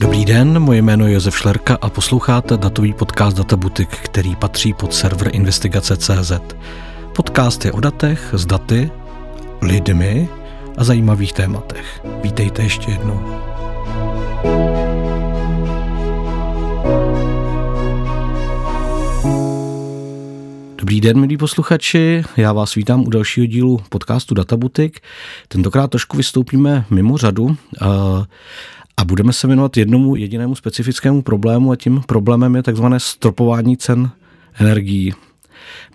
Dobrý den, moje jméno je Josef Šlerka a posloucháte datový podcast Databutik, který patří pod server investigace.cz. Podcast je o datech, s daty, lidmi a zajímavých tématech. Vítejte ještě jednou. Dobrý den, milí posluchači, já vás vítám u dalšího dílu podcastu Databutik. Tentokrát trošku vystoupíme mimo řadu a budeme se věnovat jednomu jedinému specifickému problému a tím problémem je takzvané stropování cen energií.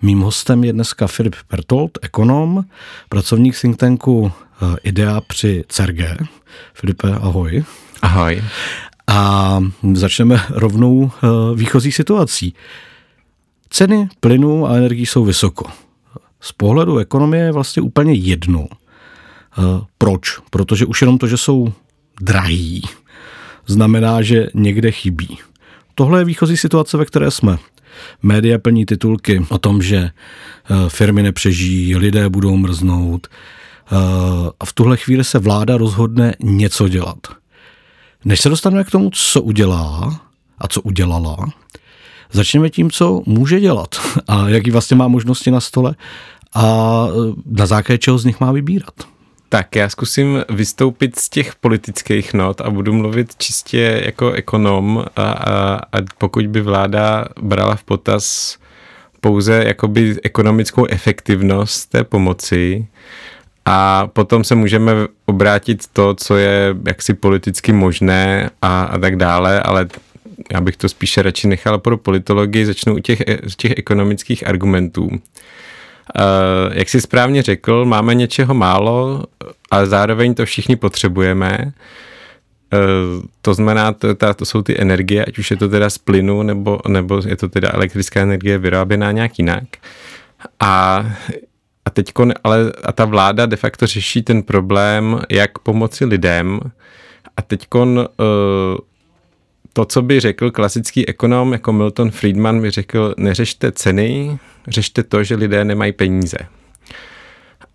Mým hostem je dneska Filip Pertold, ekonom, pracovník think tanku eh, IDEA při CERG. Filipe, ahoj. Ahoj. A začneme rovnou eh, výchozí situací. Ceny plynu a energií jsou vysoko. Z pohledu ekonomie je vlastně úplně jedno. Eh, proč? Protože už jenom to, že jsou drahý, znamená, že někde chybí. Tohle je výchozí situace, ve které jsme. Média plní titulky o tom, že eh, firmy nepřežijí, lidé budou mrznout eh, a v tuhle chvíli se vláda rozhodne něco dělat. Než se dostaneme k tomu, co udělá a co udělala, začněme tím, co může dělat a jaký vlastně má možnosti na stole a eh, na základě čeho z nich má vybírat. Tak já zkusím vystoupit z těch politických not a budu mluvit čistě jako ekonom a, a, a pokud by vláda brala v potaz pouze jakoby ekonomickou efektivnost té pomoci a potom se můžeme obrátit to, co je jaksi politicky možné a, a tak dále, ale já bych to spíše radši nechal pro politologii, začnu u těch, těch ekonomických argumentů. Uh, jak jsi správně řekl, máme něčeho málo, ale zároveň to všichni potřebujeme. Uh, to znamená, to, to, jsou ty energie, ať už je to teda z plynu, nebo, nebo je to teda elektrická energie vyráběná nějak jinak. A, a teď, ale a ta vláda de facto řeší ten problém, jak pomoci lidem. A teď to, co by řekl klasický ekonom jako Milton Friedman, by řekl, neřešte ceny, řešte to, že lidé nemají peníze.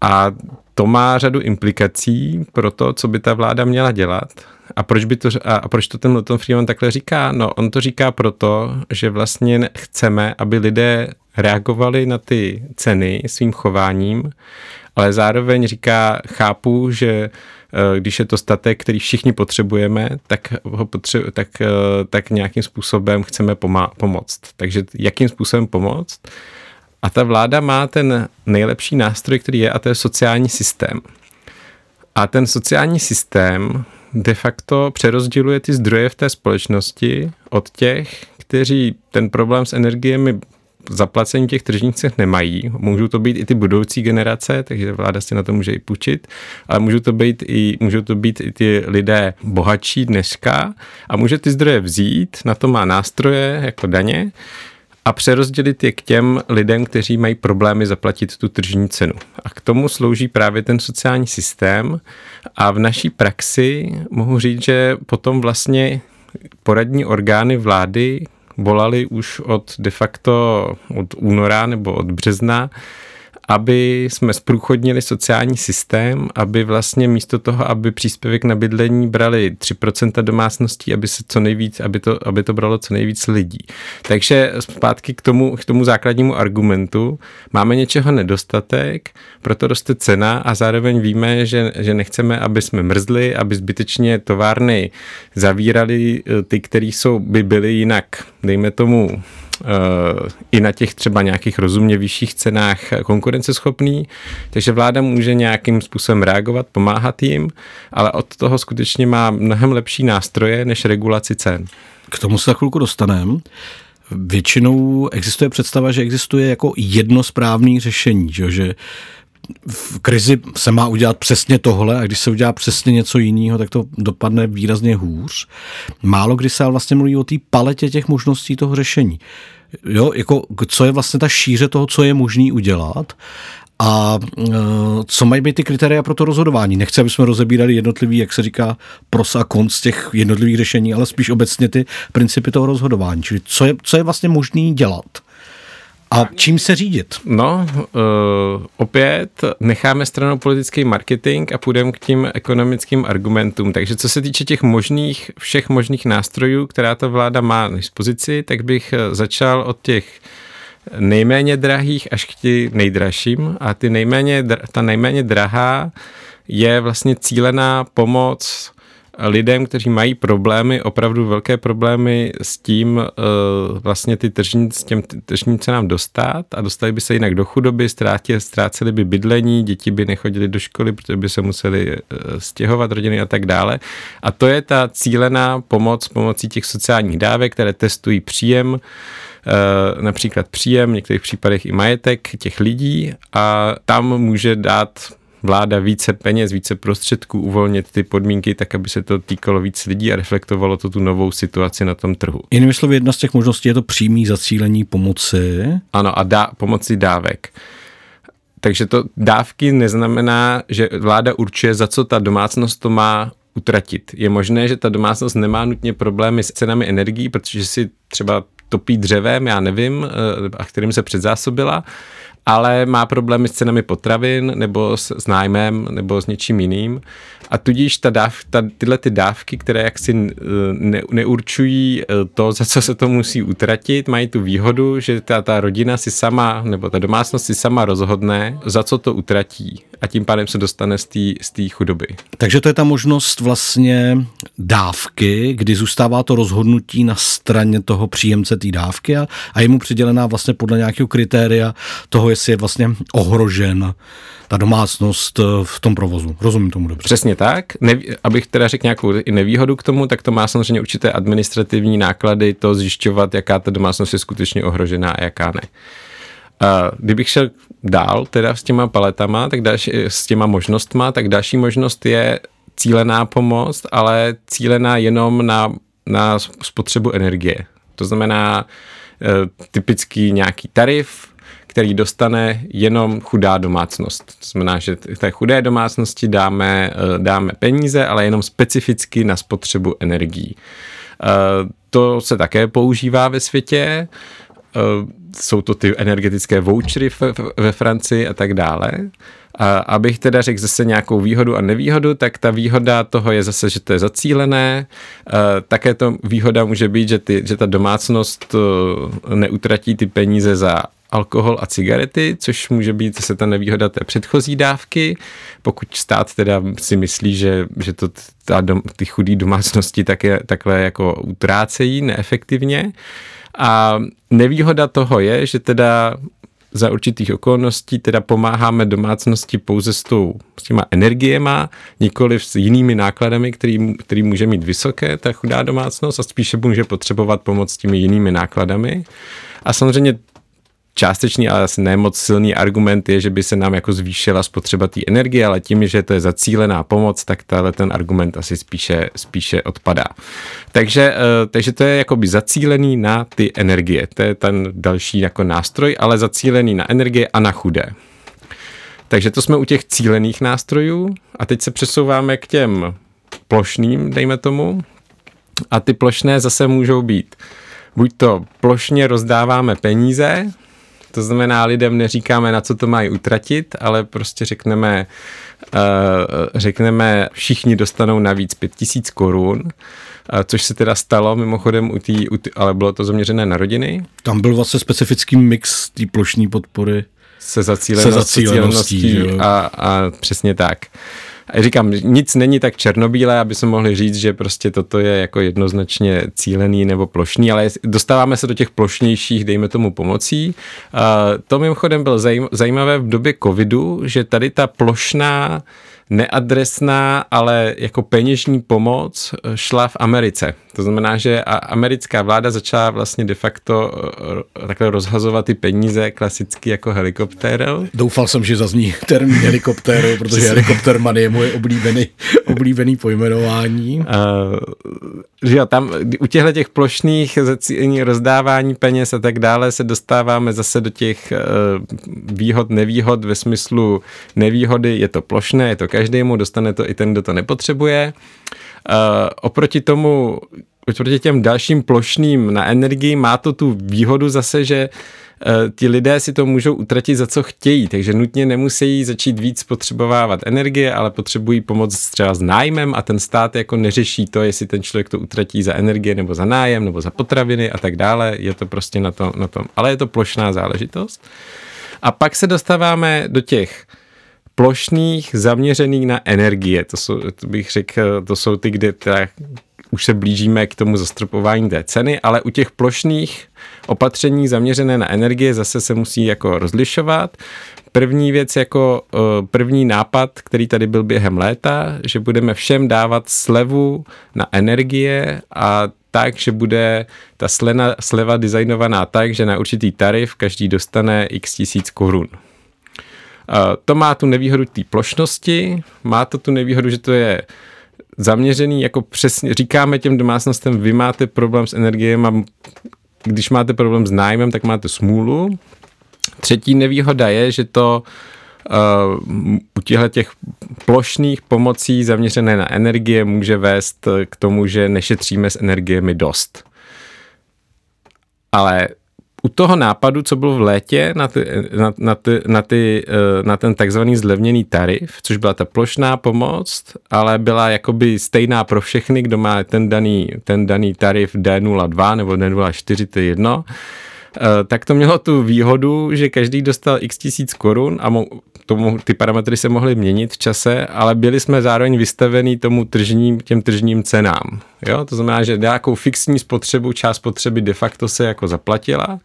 A to má řadu implikací pro to, co by ta vláda měla dělat. A proč, by to, a proč to ten Milton Friedman takhle říká? No, on to říká proto, že vlastně chceme, aby lidé reagovali na ty ceny svým chováním, ale zároveň říká, chápu, že když je to statek, který všichni potřebujeme, tak ho potře- tak, eh, tak nějakým způsobem chceme pomá- pomoct. Takže jakým způsobem pomoct? A ta vláda má ten nejlepší nástroj, který je, a to je sociální systém. A ten sociální systém de facto přerozděluje ty zdroje v té společnosti od těch, kteří ten problém s energiemi zaplacení těch tržních cen nemají. Můžou to být i ty budoucí generace, takže vláda si na to může i půjčit, ale můžou to být i, můžou to být i ty lidé bohatší dneska a může ty zdroje vzít, na to má nástroje jako daně, a přerozdělit je k těm lidem, kteří mají problémy zaplatit tu tržní cenu. A k tomu slouží právě ten sociální systém. A v naší praxi mohu říct, že potom vlastně poradní orgány vlády, volali už od de facto od února nebo od března, aby jsme zprůchodnili sociální systém, aby vlastně místo toho, aby příspěvek na bydlení brali 3% domácností, aby se co nejvíc, aby to, aby to bralo co nejvíc lidí. Takže zpátky k tomu, k tomu základnímu argumentu. Máme něčeho nedostatek, proto roste cena a zároveň víme, že, že nechceme, aby jsme mrzli, aby zbytečně továrny zavírali eh, ty, které by byly jinak, dejme tomu, i na těch třeba nějakých rozumně vyšších cenách konkurenceschopný, takže vláda může nějakým způsobem reagovat, pomáhat jim, ale od toho skutečně má mnohem lepší nástroje než regulaci cen. K tomu se za chvilku dostaneme. Většinou existuje představa, že existuje jako jedno správné řešení, že, v krizi se má udělat přesně tohle a když se udělá přesně něco jiného, tak to dopadne výrazně hůř. Málo kdy se vlastně mluví o té paletě těch možností toho řešení. Jo, jako co je vlastně ta šíře toho, co je možný udělat a e, co mají být ty kritéria pro to rozhodování? Nechci, aby jsme rozebírali jednotlivý, jak se říká, pros a konc těch jednotlivých řešení, ale spíš obecně ty principy toho rozhodování. Čili co je, co je vlastně možný dělat? A čím se řídit? No, uh, opět necháme stranou politický marketing a půjdeme k tím ekonomickým argumentům. Takže co se týče těch možných, všech možných nástrojů, která ta vláda má na dispozici, tak bych začal od těch nejméně drahých až k těm nejdražším. A ty nejméně, ta nejméně drahá je vlastně cílená pomoc lidem, kteří mají problémy, opravdu velké problémy s tím uh, vlastně ty tržní, s těm tržním cenám dostat a dostali by se jinak do chudoby, ztrátili, ztráceli by bydlení, děti by nechodili do školy, protože by se museli uh, stěhovat rodiny a tak dále. A to je ta cílená pomoc pomocí těch sociálních dávek, které testují příjem, uh, například příjem, v některých případech i majetek těch lidí a tam může dát vláda více peněz, více prostředků, uvolnit ty podmínky tak, aby se to týkalo víc lidí a reflektovalo to tu novou situaci na tom trhu. Jinými slovy, jedna z těch možností je to přímý zacílení pomoci. Ano, a dá, pomoci dávek. Takže to dávky neznamená, že vláda určuje, za co ta domácnost to má utratit. Je možné, že ta domácnost nemá nutně problémy s cenami energií, protože si třeba topí dřevem, já nevím, eh, a kterým se předzásobila, ale má problémy s cenami potravin nebo s, s nájmem nebo s něčím jiným a tudíž ta dáv, ta, tyhle ty dávky, které jaksi eh, ne, neurčují eh, to, za co se to musí utratit, mají tu výhodu, že ta, ta rodina si sama, nebo ta domácnost si sama rozhodne, za co to utratí a tím pádem se dostane z té chudoby. Takže to je ta možnost vlastně dávky, kdy zůstává to rozhodnutí na straně toho příjemce té dávky a, a je mu přidělená vlastně podle nějakého kritéria toho, jestli je vlastně ohrožen ta domácnost eh, v tom provozu. Rozumím tomu dobře. Přesně tak. Ne, abych teda řekl nějakou nevýhodu k tomu, tak to má samozřejmě určité administrativní náklady, to zjišťovat, jaká ta domácnost je skutečně ohrožená a jaká ne. A kdybych šel dál teda s těma paletama, tak další, s těma možnostma, tak další možnost je cílená pomoc, ale cílená jenom na, na spotřebu energie. To znamená typický nějaký tarif, který dostane jenom chudá domácnost. To znamená, že té chudé domácnosti dáme, eh, dáme peníze, ale jenom specificky na spotřebu energií. Eh, to se také používá ve světě. Eh, jsou to ty energetické vouchery ve Francii a tak dále. A abych teda řekl zase nějakou výhodu a nevýhodu, tak ta výhoda toho je zase, že to je zacílené. Také to výhoda může být, že, ty, že ta domácnost neutratí ty peníze za alkohol a cigarety, což může být zase ta nevýhoda té předchozí dávky, pokud stát teda si myslí, že, že to ta dom, ty chudé domácnosti také, takhle jako utrácejí neefektivně. A nevýhoda toho je, že teda za určitých okolností teda pomáháme domácnosti pouze s, tou, s těma energiema, nikoli s jinými nákladami, který, který může mít vysoké ta chudá domácnost a spíše může potřebovat pomoc s těmi jinými nákladami. A samozřejmě částečný, ale asi nemoc silný argument je, že by se nám jako zvýšila spotřeba té energie, ale tím, že to je zacílená pomoc, tak tahle ten argument asi spíše, spíše odpadá. Takže, eh, takže to je jakoby zacílený na ty energie. To je ten další jako nástroj, ale zacílený na energie a na chudé. Takže to jsme u těch cílených nástrojů a teď se přesouváme k těm plošným, dejme tomu. A ty plošné zase můžou být buď to plošně rozdáváme peníze, to znamená, lidem neříkáme, na co to mají utratit, ale prostě řekneme, uh, řekneme, všichni dostanou navíc 5000 korun, uh, což se teda stalo mimochodem, u tý, u tý, ale bylo to zaměřené na rodiny. Tam byl vlastně specifický mix té plošní podpory. Se zacíleností, se zacíleností a, a přesně tak. Uh, říkám, nic není tak černobílé, aby se mohli říct, že prostě toto je jako jednoznačně cílený nebo plošný, ale dostáváme se do těch plošnějších, dejme tomu, pomocí. To mimochodem bylo zajímavé v době covidu, že tady ta plošná neadresná, ale jako peněžní pomoc eh, šla v Americe. To znamená, že americká vláda začala vlastně de facto eh, takhle rozhazovat ty peníze klasicky jako helikoptér. Doufal jsem, že zazní termín helikoptéru, protože helikopter money je moje oblíbený, oblíbený pojmenování. Uh, že jo, tam u těchto těch plošných zacílení rozdávání peněz a tak dále se dostáváme zase do těch uh, výhod, nevýhod ve smyslu nevýhody, je to plošné, je to každému, dostane to i ten, kdo to nepotřebuje. Uh, oproti tomu, oproti těm dalším plošným na energii má to tu výhodu zase, že eh, ti lidé si to můžou utratit za co chtějí, takže nutně nemusí začít víc potřebovávat energie, ale potřebují pomoc třeba s nájmem a ten stát jako neřeší to, jestli ten člověk to utratí za energie nebo za nájem nebo za potraviny a tak dále. Je to prostě na, to, na tom, ale je to plošná záležitost. A pak se dostáváme do těch plošných zaměřených na energie. To jsou, to bych řekl, to jsou ty, kde teda už se blížíme k tomu zastropování té ceny, ale u těch plošných opatření zaměřené na energie zase se musí jako rozlišovat. První věc jako eh, první nápad, který tady byl během léta, že budeme všem dávat slevu na energie a tak, že bude ta slena, sleva designovaná tak, že na určitý tarif každý dostane x tisíc korun. To má tu nevýhodu té plošnosti, má to tu nevýhodu, že to je zaměřený, jako přesně říkáme těm domácnostem, vy máte problém s energiemi, když máte problém s nájmem, tak máte smůlu. Třetí nevýhoda je, že to uh, u těchto těch plošných pomocí zaměřené na energie může vést k tomu, že nešetříme s energiemi dost. Ale u toho nápadu, co byl v létě na, ty, na, na, ty, na, ty, eh, na ten takzvaný zlevněný tarif, což byla ta plošná pomoc, ale byla jakoby stejná pro všechny, kdo má ten daný, ten daný tarif D02 nebo D04, to je jedno, eh, tak to mělo tu výhodu, že každý dostal x tisíc korun a tomu, ty parametry se mohly měnit v čase, ale byli jsme zároveň vystavení tomu tržním, těm tržním cenám. Jo? To znamená, že nějakou fixní spotřebu, část spotřeby de facto se jako zaplatila,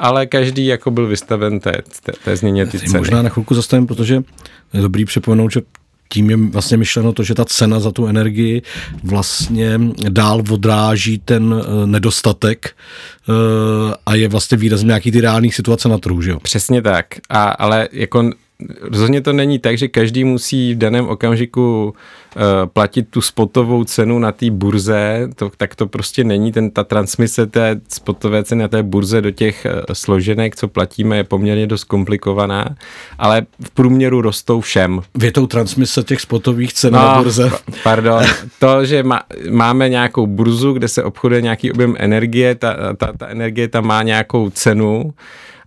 ale každý jako byl vystaven té, té, té změně ty ceny. Možná na chvilku zastavím, protože je dobrý připomenout, že tím je vlastně myšleno to, že ta cena za tu energii vlastně dál odráží ten eh, nedostatek eh, a je vlastně výrazem nějaký ty reální situace na trhu, že jo? Přesně tak, a, ale jako rozhodně to není tak, že každý musí v daném okamžiku uh, platit tu spotovou cenu na té burze, to, tak to prostě není. Ten, ta transmise té spotové ceny na té burze do těch uh, složenek, co platíme, je poměrně dost komplikovaná, ale v průměru rostou všem. Větou transmise těch spotových cen no, na burze? Pardon. To, že má, máme nějakou burzu, kde se obchoduje nějaký objem energie, ta, ta, ta energie tam má nějakou cenu,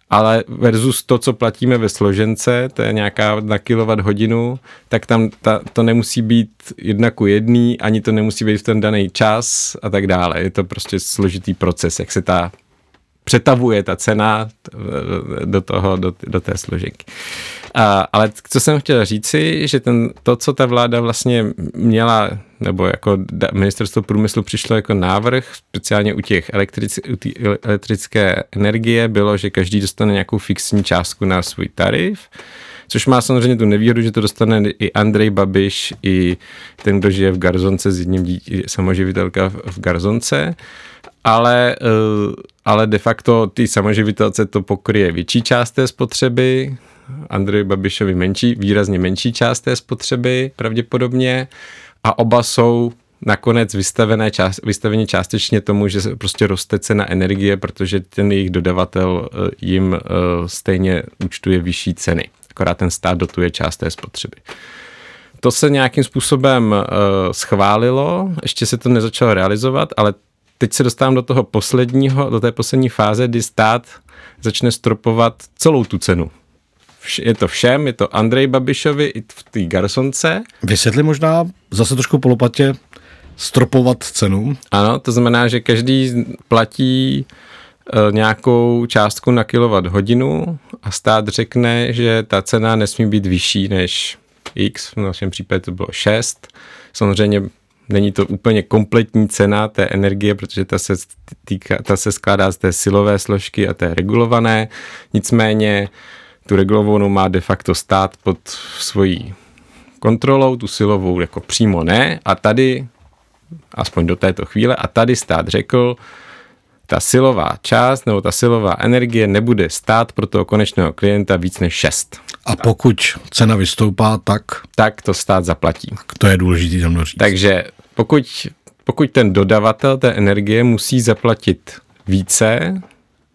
ale versus to, co platíme ve složence, to je nějaká na kilowatt hodinu, tak tam ta, to nemusí být jedna ku jedný, ani to nemusí být v ten daný čas a tak dále. Je to prostě složitý proces, jak se ta přetavuje ta cena do toho, do, do té složenky. A, ale co jsem chtěl říci, že ten, to, co ta vláda vlastně měla, nebo jako ministerstvo průmyslu přišlo jako návrh, speciálně u těch elektric, u elektrické energie, bylo, že každý dostane nějakou fixní částku na svůj tarif, což má samozřejmě tu nevýhodu, že to dostane i Andrej Babiš, i ten, kdo žije v Garzonce s jedním dítě, samoživitelka v Garzonce, ale, eh, ale de facto ty samoživitelce to pokryje větší část té spotřeby, Andrej Babišovi menší, výrazně menší část té spotřeby pravděpodobně a oba jsou nakonec vystavené část, vystavení částečně tomu, že se prostě roste cena energie, protože ten jejich dodavatel eh, jim eh, stejně účtuje vyšší ceny. Akorát ten stát dotuje část té spotřeby. To se nějakým způsobem uh, schválilo, ještě se to nezačalo realizovat, ale teď se dostávám do toho posledního, do té poslední fáze, kdy stát začne stropovat celou tu cenu je to všem, je to Andrej Babišovi i v té garsonce. Vysvětli možná zase trošku polopatě stropovat cenu. Ano, to znamená, že každý platí e, nějakou částku na kilowatt hodinu a stát řekne, že ta cena nesmí být vyšší než X, v našem případě to bylo 6. Samozřejmě není to úplně kompletní cena té energie, protože ta se, týka, ta se skládá z té silové složky a té regulované. Nicméně tu regulovanou má de facto stát pod svojí kontrolou, tu silovou jako přímo ne a tady, aspoň do této chvíle, a tady stát řekl, ta silová část nebo ta silová energie nebude stát pro toho konečného klienta víc než 6. A pokud cena vystoupá, tak? Tak to stát zaplatí. To je důležité tam říct. Takže pokud, pokud ten dodavatel té energie musí zaplatit více,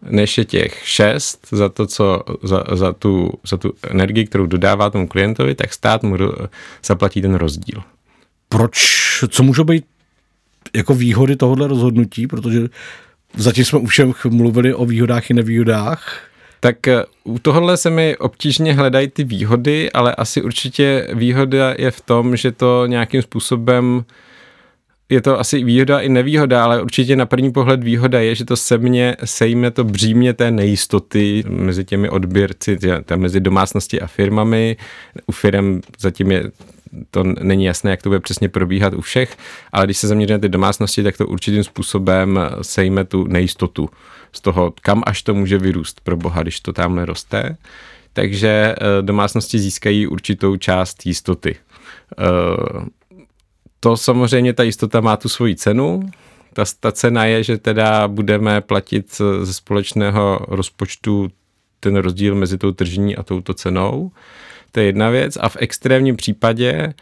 než je těch 6 za to, co, za, za, tu, za tu energii, kterou dodává tomu klientovi, tak stát mu zaplatí ten rozdíl. Proč, co můžou být jako výhody tohohle rozhodnutí, protože zatím jsme už mluvili o výhodách i nevýhodách. Tak eh, u tohohle se mi obtížně hledají ty výhody, ale asi určitě výhoda je v tom, že to nějakým způsobem je to asi výhoda i nevýhoda, ale určitě na první pohled výhoda je, že to se mně sejme to břímě té nejistoty mezi těmi odběrci, tě, mezi domácnosti a firmami. U firm zatím je to není jasné, jak to bude přesně probíhat u všech, ale když se zaměříme na ty domácnosti, tak to určitým způsobem sejme tu nejistotu z toho, kam až to může vyrůst pro boha, když to tamhle roste. Takže eh, domácnosti získají určitou část jistoty. Eh, to samozřejmě ta jistota má tu svoji cenu. Ta, ta cena je, že teda budeme platit ze společného rozpočtu ten rozdíl mezi tou tržní a touto cenou. To je jedna věc. A v extrémním případě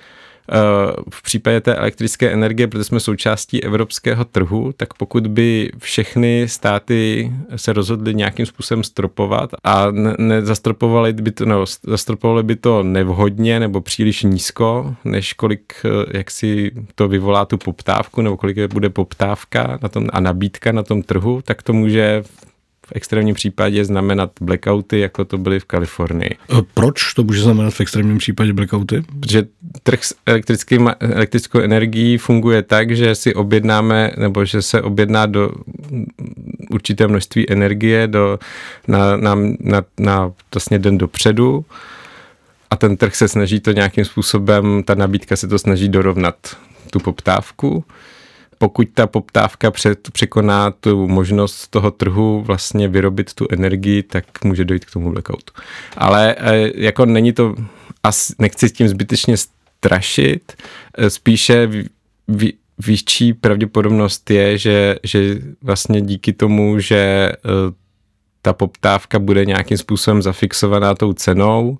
Eh, v případě té elektrické energie, protože jsme součástí evropského trhu, tak pokud by všechny státy se rozhodly nějakým způsobem stropovat a nezastropovali by to, no, zastropovali by to nevhodně nebo příliš nízko, než kolik eh, jak si to vyvolá tu poptávku nebo kolik bude poptávka na tom, a nabídka na tom trhu, tak to může v extrémním případě znamenat blackouty, jako to byly v Kalifornii. Proč to může znamenat v extrémním případě blackouty? Protože trh s elektrickou energií funguje tak, že si objednáme, nebo že se objedná do určité množství energie do, na, na, na, na vlastně den dopředu a ten trh se snaží to nějakým způsobem, ta nabídka se to snaží dorovnat tu poptávku pokud ta poptávka před, překoná tu možnost toho trhu vlastně vyrobit tu energii, tak může dojít k tomu blackoutu. Ale e, jako není to, asi nechci s tím zbytečně strašit, e, spíše vý, větší pravděpodobnost je, že, že vlastně díky tomu, že e, ta poptávka bude nějakým způsobem zafixovaná tou cenou,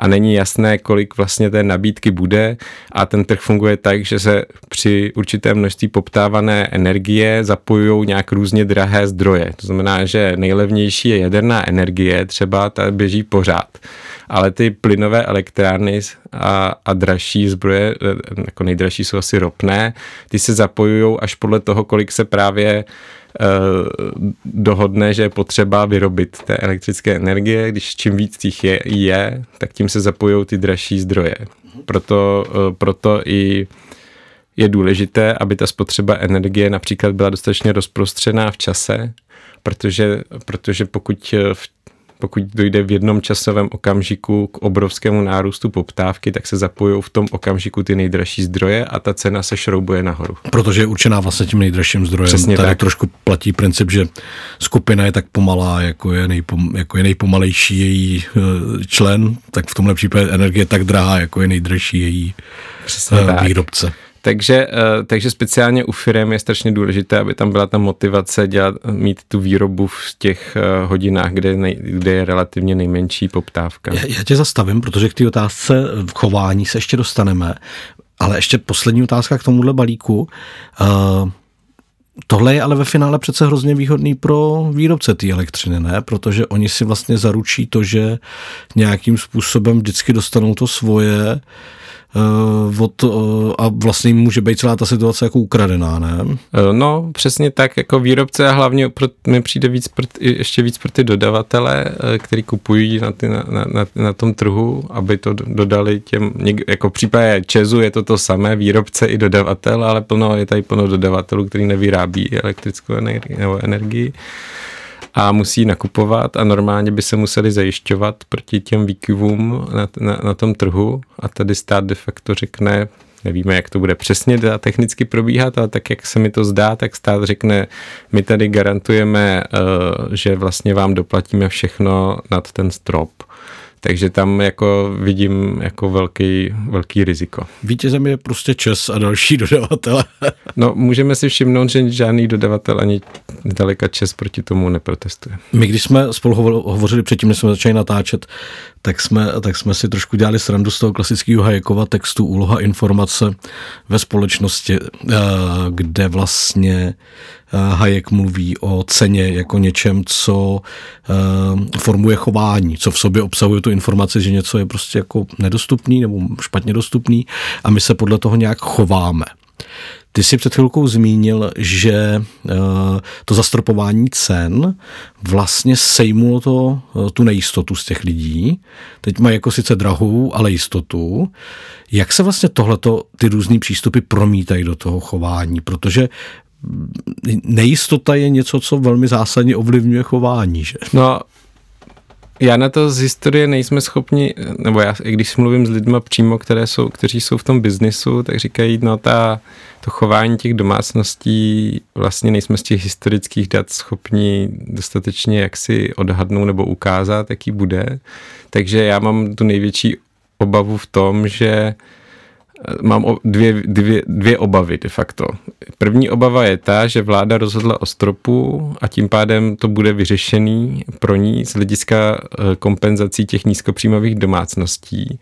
a není jasné, kolik vlastně té nabídky bude. A ten trh funguje tak, že se při určité množství poptávané energie zapojují nějak různě drahé zdroje. To znamená, že nejlevnější je jaderná energie, třeba ta běží pořád. Ale ty plynové elektrárny a, a dražší zbroje, jako nejdražší jsou asi ropné, ty se zapojují až podle toho, kolik se právě Eh, dohodne, že je potřeba vyrobit té elektrické energie, když čím víc těch je, je tak tím se zapojují ty dražší zdroje. Proto, eh, proto i je důležité, aby ta spotřeba energie například byla dostatečně rozprostřená v čase, protože, protože pokud v pokud dojde v jednom časovém okamžiku k obrovskému nárůstu poptávky, tak se zapojují v tom okamžiku ty nejdražší zdroje a ta cena se šroubuje nahoru. Protože je určená vlastně tím nejdražším zdrojem. Přesně Tady tak. trošku platí princip, že skupina je tak pomalá, jako je, nejpom, jako je nejpomalejší její eh, člen, tak v tomhle případě energie je tak drahá, jako je nejdražší její Přesně uh, výrobce. Tak. Takže, eh, takže speciálně u firm je strašně důležité, aby tam byla ta motivace dělat, mít tu výrobu v těch eh, hodinách, kde, nej, kde je relativně nejmenší poptávka. Já, já tě zastavím, protože k té otázce chování se ještě dostaneme, ale ještě poslední otázka k tomuhle balíku. Uh, Tohle je ale ve finále přece hrozně výhodný pro výrobce té elektřiny, ne? Protože oni si vlastně zaručí to, že nějakým způsobem vždycky dostanou to svoje, uh, od, uh, a vlastně může být celá ta situace jako ukradená, ne? Eh, no, přesně tak, jako výrobce a hlavně pro, mi přijde víc pro, ještě víc pro ty dodavatele, který kupují na, ty, na, na, na tom trhu, aby to dodali těm, jako v případě Česu je to to samé, výrobce i dodavatel, ale plno, je tady plno dodavatelů, který nevyrábí elektrickou energii nebo energii a musí nakupovat a normálně by se museli zajišťovat proti těm výkyvům na, na, na tom trhu. A tady stát de facto řekne, nevíme, jak to bude přesně technicky probíhat, ale tak, jak se mi to zdá, tak stát řekne, my tady garantujeme, eh, že vlastně vám doplatíme všechno nad ten strop takže tam jako vidím jako velký, velký riziko. Vítězem je prostě Čes a další dodavatele. no, můžeme si všimnout, že žádný dodavatel ani daleka Čes proti tomu neprotestuje. My, když jsme spolu hovořili předtím, než jsme začali natáčet, tak jsme, tak jsme si trošku dělali srandu z toho klasického Hayekova textu Úloha informace ve společnosti, eh, kde vlastně Hayek mluví o ceně jako něčem, co eh, formuje chování, co v sobě obsahuje tu informaci, že něco je prostě jako nedostupný nebo špatně dostupný a my se podle toho nějak chováme. Ty jsi před chvilkou zmínil, že to zastropování cen vlastně sejmulo to, tu nejistotu z těch lidí. Teď mají jako sice drahou, ale jistotu. Jak se vlastně tohleto, ty různý přístupy promítají do toho chování? Protože nejistota je něco, co velmi zásadně ovlivňuje chování, že? No, já na to z historie nejsme schopni, nebo já, i když mluvím s lidmi přímo, které jsou, kteří jsou v tom biznisu, tak říkají, no ta, to chování těch domácností vlastně nejsme z těch historických dat schopni dostatečně jaksi odhadnout nebo ukázat, jaký bude. Takže já mám tu největší obavu v tom, že mám dvě, dvě, dvě obavy de facto. První obava je ta, že vláda rozhodla o stropu a tím pádem to bude vyřešený pro ní z hlediska eh, kompenzací těch nízkopříjmových domácností,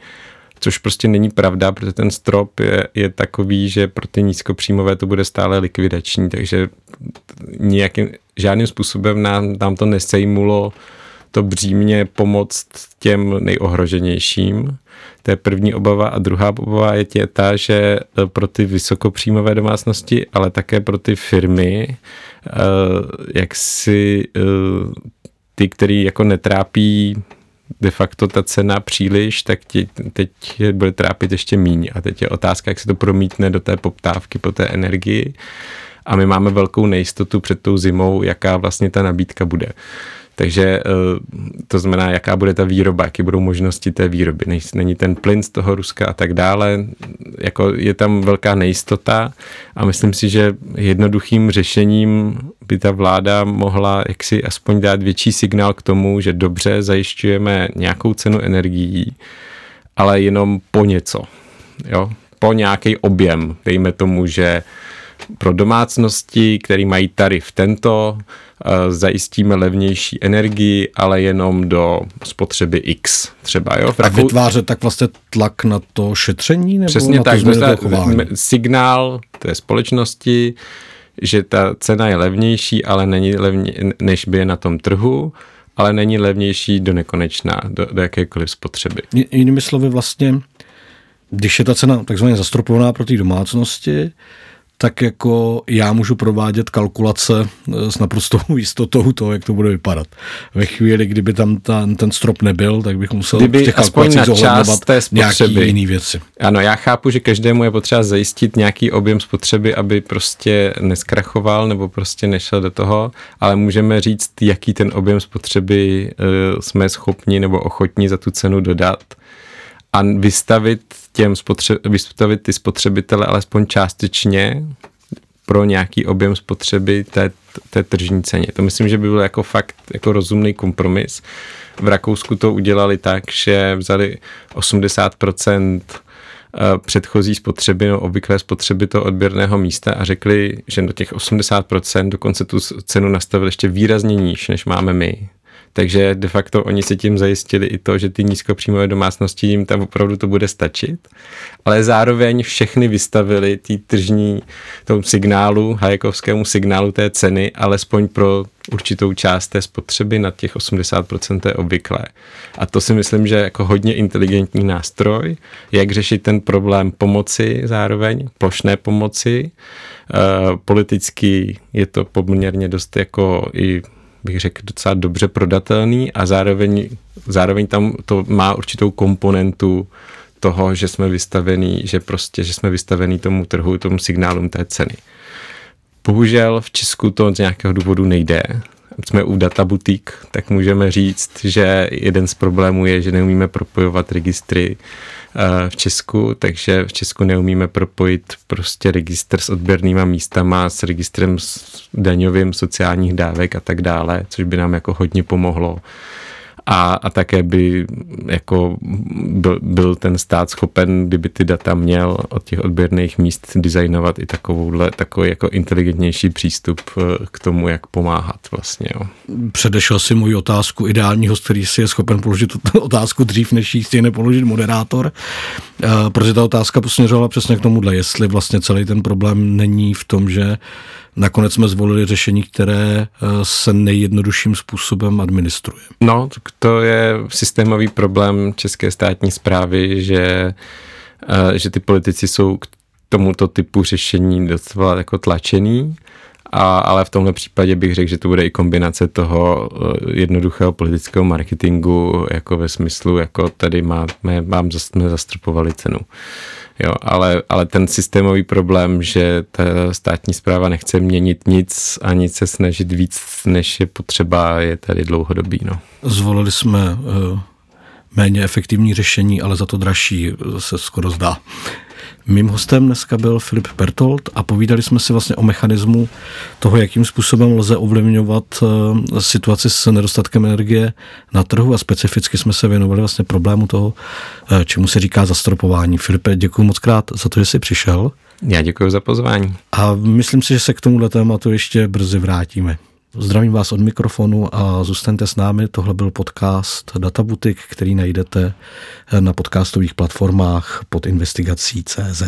což prostě není pravda, protože ten strop je, je takový, že pro ty nízkopříjmové to bude stále likvidační, takže nějakým, žádným způsobem nám, nám to nesejmulo to břímě pomoct těm nejohroženějším. To je první obava. A druhá obava je tě ta, že eh, pro ty vysokopříjmové domácnosti, ale také pro ty firmy, eh, jak si eh, ty, který jako netrápí de facto ta cena příliš, tak ti, teď bude trápit ještě míň. A teď je otázka, jak se to promítne do té poptávky po té energii. A my máme velkou nejistotu před tou zimou, jaká vlastně ta nabídka bude. Takže eh, to znamená, jaká bude ta výroba, jaké budou možnosti té výroby. Není ten plyn z toho Ruska a tak dále. Jako je tam velká nejistota a myslím si, že jednoduchým řešením by ta vláda mohla jaksi aspoň dát větší signál k tomu, že dobře zajišťujeme nějakou cenu energií, ale jenom po něco. Jo? Po nějaký objem. Dejme tomu, že pro domácnosti, které mají tarif tento, eh, zajistíme levnější energii, ale jenom do spotřeby X třeba. Jo? V Rakou... A vytvářet tak vlastně tlak na to šetření? Nebo Přesně na tak, to signál té společnosti, že ta cena je levnější, ale není levně, než by je na tom trhu, ale není levnější do nekonečná, do, do jakékoliv spotřeby. Jinými slovy vlastně, když je ta cena takzvaně zastropovaná pro ty domácnosti, tak jako já můžu provádět kalkulace eh, s naprostou jistotou toho, jak to bude vypadat. Ve chvíli, kdyby tam ten, ten strop nebyl, tak bych musel kdyby v těch kalkulacích zohledňovat nějaký jiný věci. Ano, já chápu, že každému je potřeba zajistit nějaký objem spotřeby, aby prostě neskrachoval nebo prostě nešel do toho, ale můžeme říct, jaký ten objem spotřeby uh, jsme schopni nebo ochotní za tu cenu dodat a vystavit těm spotře- vystavit ty spotřebitele alespoň částečně pro nějaký objem spotřeby té, té tržní ceně. To myslím, že by byl jako fakt jako rozumný kompromis. V Rakousku to udělali tak, že vzali 80% eh, předchozí spotřeby, no obvyklé spotřeby toho odběrného místa a řekli, že do těch 80% dokonce tu cenu nastavili ještě výrazně níž, než máme my. Takže de facto oni si tím zajistili i to, že ty nízkopříjmové domácnosti jim tam opravdu to bude stačit, ale zároveň všechny vystavili tý tržní tomu signálu, hajekovskému signálu té ceny, alespoň pro určitou část té spotřeby na těch 80% je obvyklé. A to si myslím, že jako hodně inteligentní nástroj, jak řešit ten problém pomoci zároveň, plošné pomoci. E, politicky je to poměrně dost jako i bych řekl, docela dobře prodatelný a zároveň, zároveň tam to má určitou komponentu toho, že jsme vystavení, že prostě, že jsme vystavení tomu trhu, tomu signálům té ceny. Bohužel v Česku to z nějakého důvodu nejde. Jsme u data boutique, tak můžeme říct, že jeden z problémů je, že neumíme propojovat registry v Česku, takže v Česku neumíme propojit prostě registr s odběrnýma místama, s registrem daňovým sociálních dávek a tak dále, což by nám jako hodně pomohlo a, a také by jako byl, byl ten stát schopen, kdyby ty data měl od těch odběrných míst designovat i takovouhle, takový jako inteligentnější přístup eh, k tomu, jak pomáhat vlastně. Jo. Předešel si můj otázku ideální host, který si je schopen položit otázku dřív, než ji stejně položit moderátor, eh, protože ta otázka posměřovala přesně k tomuhle, jestli vlastně celý ten problém není v tom, že Nakonec jsme zvolili řešení, které eh, se nejjednodušším způsobem administruje. No, to je systémový problém české státní zprávy, že, eh, že ty politici jsou tomuto typu řešení docela jako tlačený. A, ale v tomhle případě bych řekl, že to bude i kombinace toho eh, jednoduchého politického marketingu, jako ve smyslu, jako tady má, mám, jsme zastropovali cenu. Jo, ale, ale ten systémový problém, že ta státní zpráva nechce měnit nic a nic se snažit víc, než je potřeba, je tady dlouhodobý. No. Zvolili jsme uh, méně efektivní řešení, ale za to dražší se skoro zdá. Mým hostem dneska byl Filip Bertolt a povídali jsme si vlastně o mechanismu toho, jakým způsobem lze ovlivňovat eh, situaci s nedostatkem energie na trhu a specificky jsme se věnovali vlastně problému toho, eh, čemu se říká zastropování. Filipe, děkuji moc krát za to, že jsi přišel. Já děkuji za pozvání. A myslím si, že se k tomuhle tématu ještě brzy vrátíme. Zdravím vás od mikrofonu a zůstaňte s námi. Tohle byl podcast Databutik, který najdete na podcastových platformách pod investigací CZ.